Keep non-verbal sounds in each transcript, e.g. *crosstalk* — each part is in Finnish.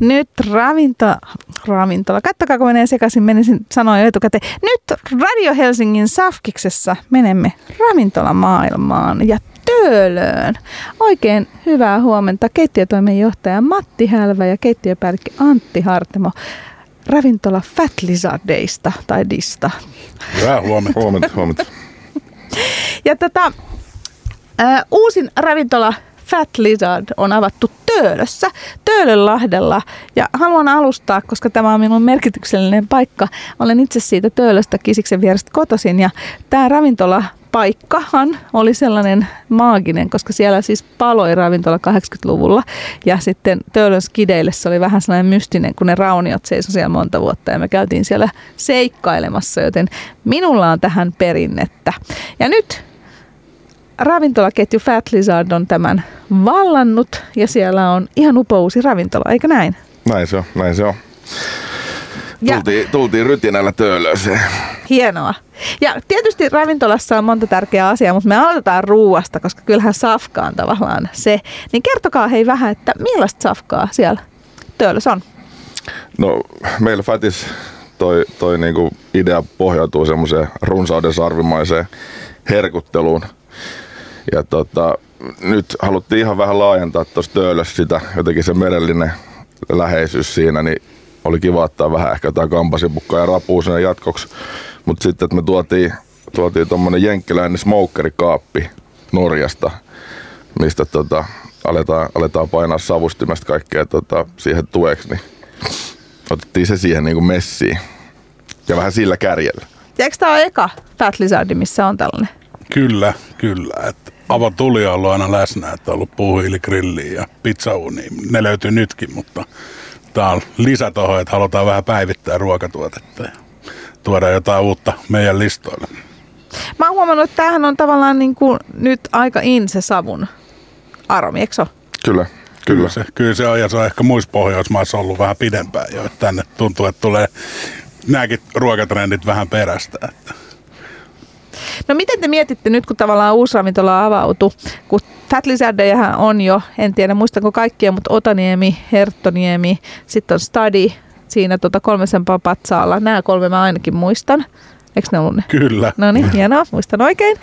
Nyt ravinto, ravintola, kattokaa kun menee sekaisin, menisin sanoa jo etukäteen. Nyt Radio Helsingin Safkiksessa menemme ravintolamaailmaan ja Töölöön. Oikein hyvää huomenta keittiötoimenjohtaja Matti Hälvä ja keittiöpäällikkö Antti Hartemo ravintola Fat Lizardeista tai Dista. Hyvää huomenta. huomenta, huomenta. Ja tota, ää, uusin ravintola Fat Lizard on avattu Töölössä, Töölönlahdella. Ja haluan alustaa, koska tämä on minun merkityksellinen paikka. Olen itse siitä Töölöstä Kisiksen vierestä kotoisin ja tämä ravintola paikkahan oli sellainen maaginen, koska siellä siis paloi ravintola 80-luvulla. Ja sitten Töölön skideille se oli vähän sellainen mystinen, kun ne rauniot seisoi siellä monta vuotta ja me käytiin siellä seikkailemassa, joten minulla on tähän perinnettä. Ja nyt ravintolaketju Fat Lizard on tämän vallannut ja siellä on ihan upo uusi ravintola, eikö näin? Näin se on, näin se on. Ja. Tultiin, tultiin rytinällä töölöseen. Hienoa. Ja tietysti ravintolassa on monta tärkeää asiaa, mutta me aloitetaan ruuasta, koska kyllähän safka on tavallaan se. Niin kertokaa hei vähän, että millaista safkaa siellä töölössä on? No meillä Fatis toi, toi niinku idea pohjautuu semmoiseen runsauden sarvimaiseen herkutteluun. Ja tota, nyt haluttiin ihan vähän laajentaa tuossa töölössä sitä, jotenkin se merellinen läheisyys siinä, niin oli kiva ottaa vähän ehkä jotain kampasipukkaa ja rapua sinne jatkoksi. Mutta sitten, että me tuotiin, tuotiin tuommoinen jenkkiläinen smokerikaappi Norjasta, mistä tota, aletaan, aletaan painaa savustimesta kaikkea tota, siihen tueksi, niin otettiin se siihen niin kuin messiin. Ja vähän sillä kärjellä. Ja eikö tämä ole eka Fat Lizard, missä on tällainen? Kyllä, kyllä. Et Avon tuli on ollut aina läsnä, että on ollut puuhiiligrilliä ja pizzauni. Ne löytyy nytkin, mutta tämä on lisä tuohon, että halutaan vähän päivittää ruokatuotetta ja tuoda jotain uutta meidän listoille. Mä oon huomannut, että tämähän on tavallaan niin kuin nyt aika in se savun aromi, eikö Kyllä, kyllä. Kyllä se, kyllä se on, ja se on ehkä muissa Pohjoismaissa ollut vähän pidempään jo, että tänne tuntuu, että tulee nämäkin ruokatrendit vähän perästä. Että. No miten te mietitte nyt, kun tavallaan uusi ravintola avautuu, kun Fat Lizardejahan on jo, en tiedä muistanko kaikkia, mutta Otaniemi, Herttoniemi, sitten on Stadi, siinä tota kolmesen patsaalla. Nämä kolme mä ainakin muistan. Eikö ne ollut ne? Kyllä. No niin, hienoa, muistan oikein.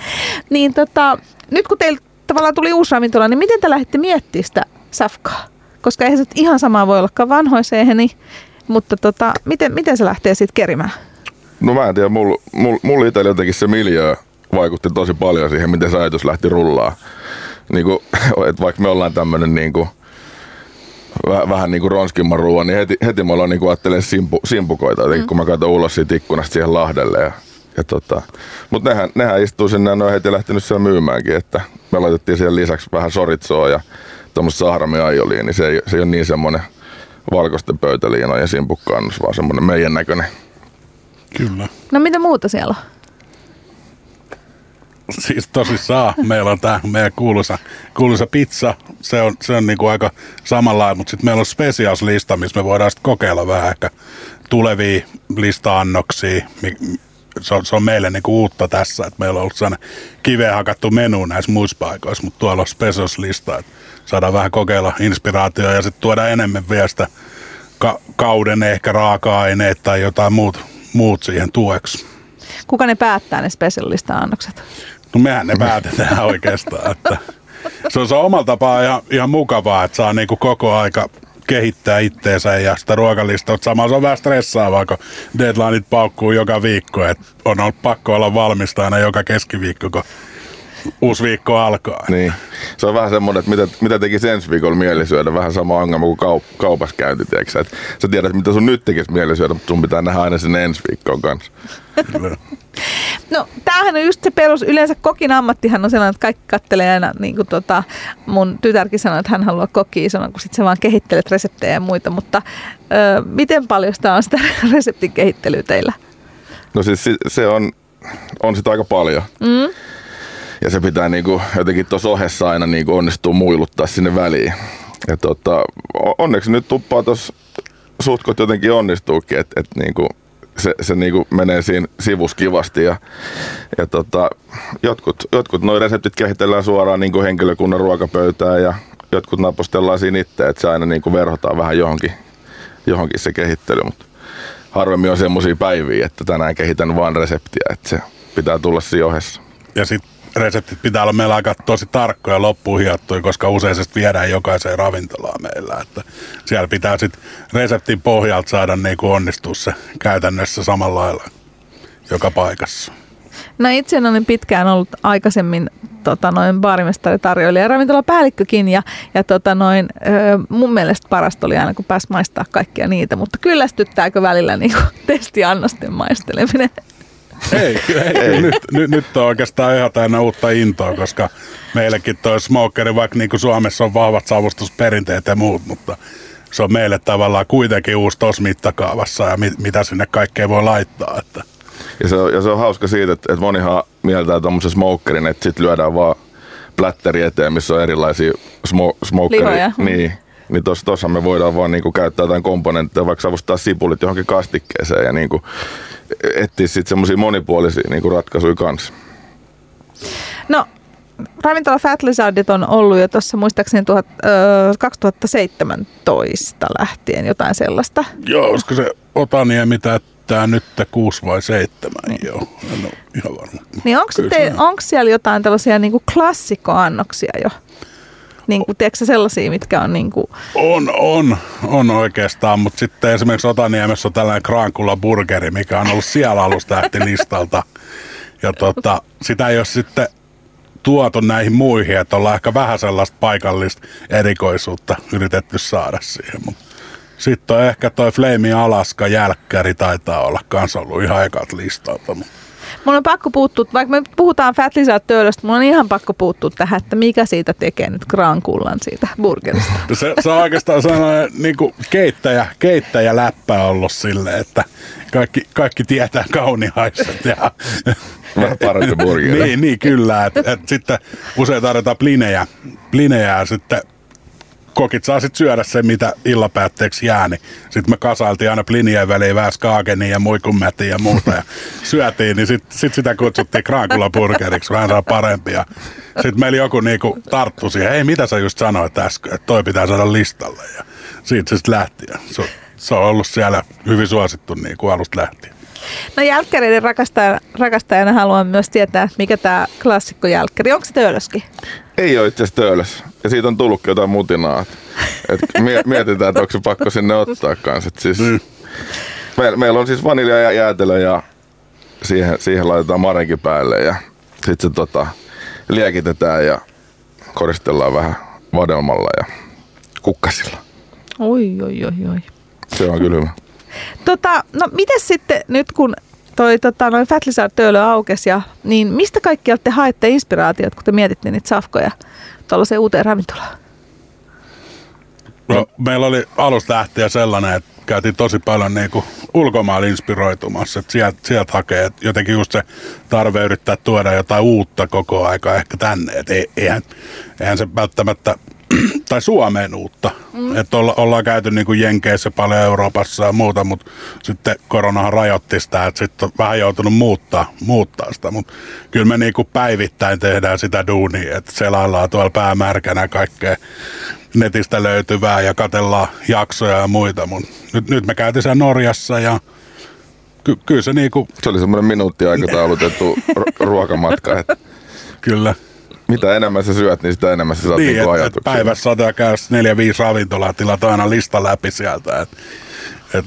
Niin tota, nyt kun teillä tavallaan tuli uusi ravintola, niin miten te lähditte miettimään sitä safkaa? Koska eihän se ihan sama voi ollakaan vanhoiseen, mutta tota, miten, miten se lähtee sitten kerimään? No mä en tiedä, mulla mul, mul itsellä jotenkin se miljö vaikutti tosi paljon siihen, miten se ajatus lähti rullaa. *laughs* Niin kuin, että vaikka me ollaan tämmöinen niin kuin, vähän, vähän niin kuin ronskimman ruoan, niin heti, heti me ollaan niin kuin ajattelemaan simpu, simpukoita, jotenkin, mm. kun mä katson ulos siitä ikkunasta siihen Lahdelle. Ja, ja tota, mutta nehän, nehän istuu sinne ja ne on heti lähtenyt siellä myymäänkin, että me laitettiin siihen lisäksi vähän soritsoa ja tuommoista sahramiaioliin, niin se ei, se ei ole niin semmoinen valkoisten pöytäliinojen simpukkaannus, vaan semmoinen meidän näköinen Kyllä. No mitä muuta siellä on? Siis tosissaan, meillä on tämä meidän kuuluisa, kuuluisa pizza, se on, se on niinku aika samanlainen, mutta sitten meillä on specials-lista, missä me voidaan sitten kokeilla vähän ehkä tulevia lista-annoksia, se on, se on meille niinku uutta tässä, että meillä on ollut sellainen kiveen hakattu menu näissä muissa paikoissa, mutta tuolla on specials-lista, että saadaan vähän kokeilla inspiraatioa ja sitten tuoda enemmän vielä sitä ka- kauden ehkä raaka-aineet tai jotain muuta muut siihen tueksi. Kuka ne päättää ne specialista-annokset? No mehän ne päätetään *laughs* oikeastaan. Että se on, se omalla tapaa ihan, ihan mukavaa, että saa niinku koko aika kehittää itteensä ja sitä ruokalista. Samalla se on vähän stressaavaa, kun deadlineit paukkuu joka viikko. Et on ollut pakko olla valmista aina joka keskiviikko, kun uusi viikko alkaa. Niin. Se on vähän semmoinen, että mitä, mitä tekisi ensi viikolla mieli syödä, vähän sama ongelma kuin kaup- kaupassa käynti, tiedätkö? Et sä tiedät, mitä sun nyt tekisi mieli syödä, mutta sun pitää nähdä aina sinne ensi viikkoon kanssa. No tämähän on just se perus, yleensä kokin ammattihan on sellainen, että kaikki kattelee aina, niin kuin tota, mun tytärkin sanoi, että hän haluaa kokkia isona, kun sit se vaan kehittelet reseptejä ja muita, mutta ö, miten paljon sitä on sitä *laughs* reseptin kehittelyä teillä? No siis se on, on sitä aika paljon. Mm ja se pitää niinku jotenkin tuossa ohessa aina niinku onnistua muiluttaa sinne väliin. Ja tota, onneksi nyt tuppaa tuossa suhtkot jotenkin onnistuukin, että et niinku se, se niinku menee siinä sivus kivasti ja, ja tota, jotkut, jotkut noin reseptit kehitellään suoraan niinku henkilökunnan ruokapöytään ja jotkut napostellaan siinä itse, että se aina niinku verhotaan vähän johonkin, johonkin se kehittely, mutta harvemmin on semmoisia päiviä, että tänään kehitän vain reseptiä, että se pitää tulla siinä ohessa. Ja sitten reseptit pitää olla meillä aika tosi tarkkoja loppuun hiottuja, koska useisesti viedään jokaiseen ravintolaan meillä. Että siellä pitää sitten reseptin pohjalta saada niin kuin onnistua se käytännössä samalla lailla joka paikassa. No itse olen pitkään ollut aikaisemmin tota, noin baarimestari tarjoilija ja ravintolapäällikkökin ja, ja tota, noin, mun mielestä parasta oli aina kun pääsi maistaa kaikkia niitä, mutta kyllästyttääkö välillä niin kuin, testiannosten maisteleminen? Ei, ei, ei. Nyt, nyt, nyt on oikeastaan ihan täynnä uutta intoa, koska meillekin toi smokeri, vaikka niin kuin Suomessa on vahvat savustusperinteet ja muut, mutta se on meille tavallaan kuitenkin uusi tuossa mittakaavassa ja mit, mitä sinne kaikkea voi laittaa. Että. Ja se, on, ja se on hauska siitä, että, että monihan mieltää tuommoisen smokerin, että sitten lyödään vaan plätteri eteen, missä on erilaisia smo, smokeria. Niin, niin tuossa tossa me voidaan vaan niinku käyttää jotain komponentteja, vaikka savustaa sipulit johonkin kastikkeeseen ja niinku etsiä sitten semmoisia monipuolisia niinku ratkaisuja kanssa. No, ravintola Fat Lizardit on ollut jo tuossa muistaakseni tuhat, ö, 2017 lähtien jotain sellaista. Joo, olisiko se Otaniemi täyttää nyt kuusi vai seitsemän niin. joo. En ole ihan varma. Niin onko, te, onko siellä jotain tällaisia niinku klassikkoannoksia jo? Niin kuin, tiedätkö sellaisia, mitkä on niin kuin... On, on, on oikeastaan, mutta sitten esimerkiksi Otaniemessä on tällainen Krankula burgeri, mikä on ollut siellä alusta listalta. Ja tota, sitä ei ole sitten tuotu näihin muihin, että ollaan ehkä vähän sellaista paikallista erikoisuutta yritetty saada siihen. Mutta sitten on ehkä toi Flame Alaska jälkkäri taitaa olla kans ollut ihan ekat listalta. Mutta Mun on pakko puuttua, vaikka me puhutaan Fat Lizard mun on ihan pakko puuttua tähän, että mikä siitä tekee nyt Grankullan siitä burgerista. *laughs* Se, se on oikeastaan sellainen niin kuin keittäjä, keittäjä läppä ollut silleen, että kaikki, kaikki tietää kaunihaiset. Ja, parempi burgeri. niin, niin, kyllä. Et, et sitten usein tarjotaan plinejä, plinejä ja sitten kokit saa sitten syödä sen, mitä illapäätteeksi jää, niin sitten me kasailtiin aina plinien väliin vähän skaagenia ja muikunmätiä ja muuta ja syötiin, niin sitten sit sitä kutsuttiin krankulaburgeriksi, vähän saa parempia. Sitten meillä joku niinku tarttu siihen, hei mitä sä just sanoit äsken, että toi pitää saada listalle ja siitä se sitten lähti ja se, se on ollut siellä hyvin suosittu niin kuin alusta lähtien. No jälkkäreiden rakastajana, rakastajana haluan myös tietää, mikä tämä klassikko jälkkäri. Onko se töölöskin? Ei ole itse asiassa töölös. Ja siitä on tullutkin jotain mutinaa. Et *laughs* mietitään, että onko se pakko sinne ottaa kanssa. siis, mm. meillä, meillä on siis vanilja ja jäätelö ja siihen, siihen laitetaan marenki päälle ja sitten se tota, liekitetään ja koristellaan vähän vadelmalla ja kukkasilla. Oi, oi, oi, oi. Se on kyllä hyvä. Tota, no miten sitten nyt kun toi tota, noin Fat Lizard aukesi, ja, niin mistä kaikki te haette inspiraatiot, kun te mietitte niitä safkoja tuollaiseen uuteen ravintolaan? No, meillä oli alusta lähtien sellainen, että käytiin tosi paljon niin kuin ulkomailla inspiroitumassa. Että sieltä, sieltä hakee, että jotenkin just se tarve yrittää tuoda jotain uutta koko aika ehkä tänne. Että eihän, eihän se välttämättä *clears throat* tai Suomeen uutta. Mm. Että olla, ollaan käyty niin kuin Jenkeissä paljon Euroopassa ja muuta, mutta sitten koronahan rajoitti sitä, että sitten on vähän joutunut muuttaa, muuttaa sitä. Mutta kyllä me niin kuin päivittäin tehdään sitä duunia, että selaillaan tuolla päämärkänä kaikkea netistä löytyvää ja katellaan jaksoja ja muita. Mut nyt, nyt me käytiin siellä Norjassa ja ky, kyllä se niinku... Se oli semmoinen minuutti aikataulutettu ruokamatka. Että... Kyllä mitä enemmän sä syöt, niin sitä enemmän sä saat niin, niinku et, et päivässä saattaa käydä neljä, viisi ravintolaa, tilat aina lista läpi sieltä. Et, et,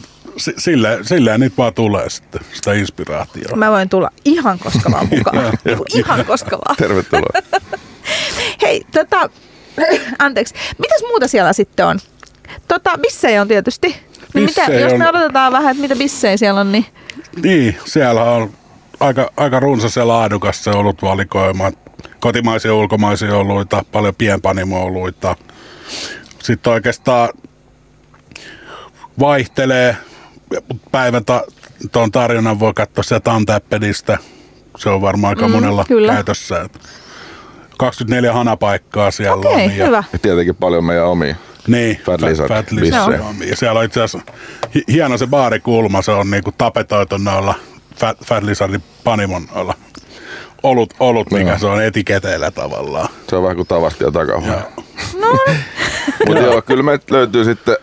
silleen, silleen nyt vaan tulee sitten sitä inspiraatiota. Mä voin tulla ihan koska vaan mukaan. *laughs* Ihan koska vaan. Tervetuloa. *laughs* Hei, tota, anteeksi. Mitäs muuta siellä sitten on? Tota, bissejä on tietysti. Niin mitä, jos me odotetaan vähän, että mitä bissejä siellä on, niin... Niin, siellä on aika, aika runsas ja laadukas se valikoima kotimaisia ja ulkomaisia oluita, paljon pienpanimo-oluita. Sitten oikeastaan vaihtelee, päivän ta- tuon tarjonnan voi katsoa sieltä Antappedistä. Se on varmaan aika mm, monella kyllä. käytössä. 24 hanapaikkaa siellä okay, on. Ja, hyvä. ja tietenkin paljon meidän omia. Niin, Fat Lizard. Fat Lizard ja siellä on itse asiassa hieno se baarikulma, se on niinku tapetoitu noilla Fat, Fat Lizardin panimon noilla olut, olut mikä no. se on etiketeillä tavallaan. Se on vähän kuin tavasti ja takahuone. No. *laughs* Mutta joo, kyllä me löytyy sitten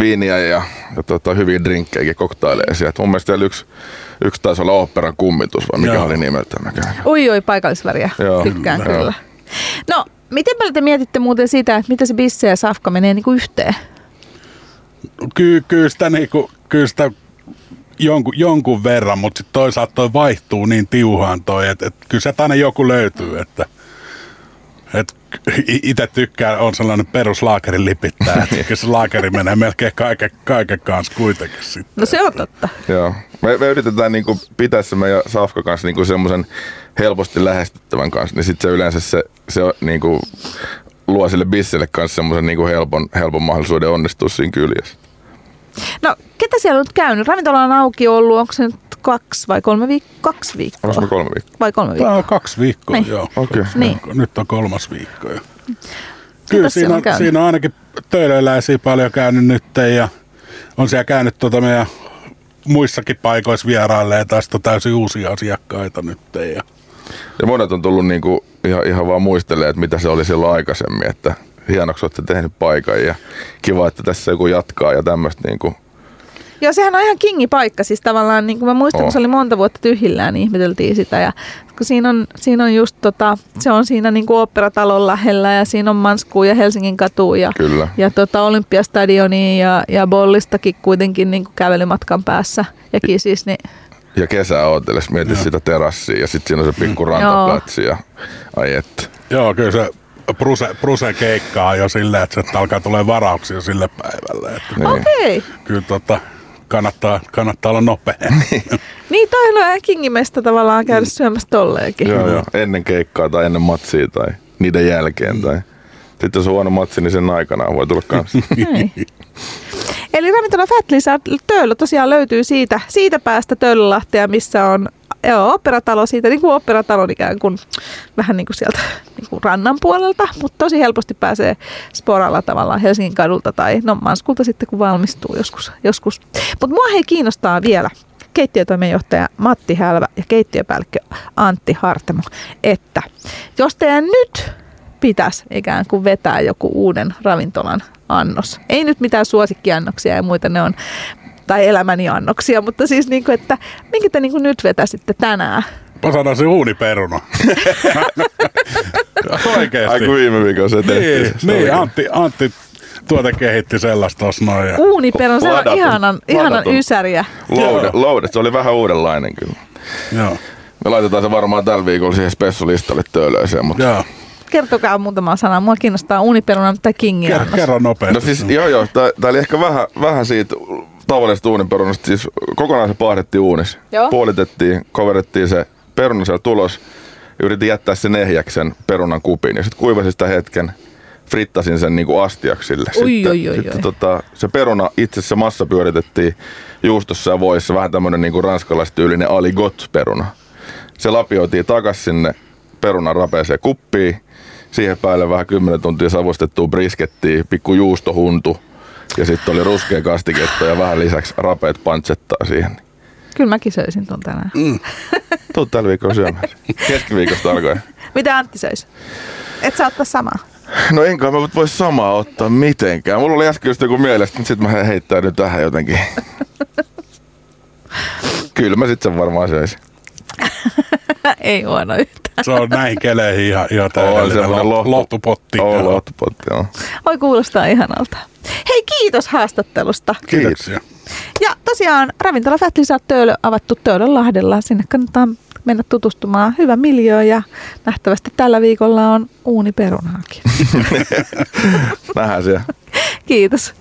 viiniä ja, ja tota, hyviä drinkkejäkin, koktaileja sieltä. Mun mielestä siellä yksi, yksi taisi olla oopperan kummitus, vai mikä Joo. oli nimeltään. Mä kävin. Oi oi, paikallisväriä. Joo. Tykkään Kyllä. kyllä. No, miten paljon te mietitte muuten sitä, että mitä se bisse ja safka menee niinku yhteen? Ky, kyllä sitä, niinku, kyllä sitä jonkun, jonkun verran, mutta sitten toisaalta toi vaihtuu niin tiuhaan toi, että et, kyllä se aina joku löytyy, että et, itse tykkään, on sellainen peruslaakerin lipittäjä, että kyllä se laakeri menee melkein kaiken, kaiken kanssa kuitenkin sitten. No se on totta. Joo. Me, me yritetään niinku pitää se meidän Safka kanssa niinku semmoisen helposti lähestyttävän kanssa, niin sitten se yleensä se, se on niinku, luo sille bisselle kanssa semmoisen niinku helpon, helpon mahdollisuuden onnistua siinä kyljessä. No, ketä siellä on nyt käynyt? Ravintola on auki ollut, onko se nyt kaksi vai kolme viikkoa? Kaksi viikkoa. Onko me kolme viikkoa? Vai kolme Tämä viikkoa? on kaksi viikkoa, Niin. joo. Okei. Niin. Nyt on kolmas viikko jo. Kyllä siinä on siinä on ainakin töölöläisiä paljon käynyt nyt ja on siellä käynyt tuota meidän muissakin paikoissa vieraille ja tästä on täysin uusia asiakkaita nyt. Ja Ja monet on tullut niinku ihan, ihan vaan muistelemaan, että mitä se oli silloin aikaisemmin, että hienoksi olette tehnyt paikan ja kiva, että tässä joku jatkaa ja tämmöistä niinku. Joo, sehän on ihan kingi paikka. Siis tavallaan, niin kuin mä muistan, On. kun se oli monta vuotta tyhjillään, niin ihmeteltiin sitä. Ja kun siinä on, siinä on just tota, se on siinä niin kuin oopperatalon lähellä ja siinä on Manskuu ja Helsingin katu ja, Kyllä. ja tota, Olympiastadioni ja, ja Bollistakin kuitenkin niin kuin kävelymatkan päässä. Ja kisis, niin Ja kesää ooteles, mieti sitä terassia ja sitten siinä on se pikku rantaplatsi ja ai että. joo, kyllä se Bruse, Bruse keikkaa jo silleen, että se alkaa tulee varauksia sille päivälle. Että Niin. okei. Okay. Kyllä tota, kannattaa, kannattaa olla nopea. *laughs* Niin toi on ihan kingimesta tavallaan käydä syömässä tolleenkin. Joo, joo. Ennen keikkaa tai ennen matsia tai niiden jälkeen. Tai... Sitten jos on huono matsi, niin sen aikana voi tulla kanssa. *laughs* Eli ravintola Fat Töölö tosiaan löytyy siitä, siitä päästä Töölölahtea, missä on joo, operatalo siitä, niin kuin operatalon ikään kuin vähän niin kuin sieltä niin kuin rannan puolelta, mutta tosi helposti pääsee sporalla tavallaan Helsingin kadulta tai no Manskulta sitten kun valmistuu joskus. joskus. Mutta mua hei kiinnostaa vielä keittiötoimenjohtaja Matti Hälvä ja keittiöpäällikkö Antti Hartemo, että jos teidän nyt pitäisi ikään kuin vetää joku uuden ravintolan annos. Ei nyt mitään suosikkiannoksia ja muita ne on, tai elämäni annoksia, mutta siis niin kuin, että minkä te niin kuin nyt vetäisitte tänään? Mä sanoisin uuniperuna. *laughs* Oikeesti. Ai kun viime viikolla se tehtiin. Niin, Se niin Antti, Antti tuote kehitti sellaista tossa noin. Ja, Uuniperon, se on ihanan, ihanan ysäriä. Loaded, loaded, se oli vähän uudenlainen kyllä. joo, Me laitetaan se varmaan tällä viikolla siihen spessulistalle töölöiseen, mutta... joo. Kertokaa muutama sana. Mua kiinnostaa uuniperuna tai kingi Kerro, annos. kerro nopeasti. No siis joo joo, tää, tää oli ehkä vähän, vähän siitä tavallisesta uuninperunasta, siis kokonaan se paahdettiin uunissa. Joo. Puolitettiin, koverettiin se peruna siellä tulos, yritin jättää sen ehjäksen perunan kupiin ja sitten kuivasin sitä hetken, frittasin sen niinku astiaksi sille. Oi, sitten, oi, oi, sitten oi. Tota, se peruna itse asiassa massa pyöritettiin juustossa ja voissa, vähän tämmönen niinku ranskalaistyylinen aligot peruna. Se lapioitiin takas sinne perunan rapeeseen kuppiin, siihen päälle vähän 10 tuntia savustettua briskettiä, pikku juustohuntu ja sitten oli ruskea kastiketta ja vähän lisäksi rapeet pancettaa siihen. Kyllä mäkin söisin ton tänään. *laughs* Tuu tällä viikolla syömään. Keskiviikosta alkaen. Mitä Antti söisi? Et saa ottaa samaa. No enkä mä voi samaa ottaa mitenkään. Mulla oli äsken just joku mielestä, mutta sitten mä heittäydyn tähän jotenkin. *laughs* Kyllä mä sitten sen varmaan söisin. *laughs* Ei huono yhtään. Se on näihin keleihin ihan, ihan On täydellinen semmonen lo- lohtu- lohtupotti. On Joo. lohtupotti, joo. Oi kuulostaa ihanalta. Hei kiitos haastattelusta. Kiitoksia. Ja tosiaan ravintola Fat Lizard Töölö avattu Töölönlahdella. Sinne kannattaa mennä tutustumaan. Hyvä miljö ja nähtävästi tällä viikolla on uuniperunaakin. *laughs* Nähdään siellä. Kiitos.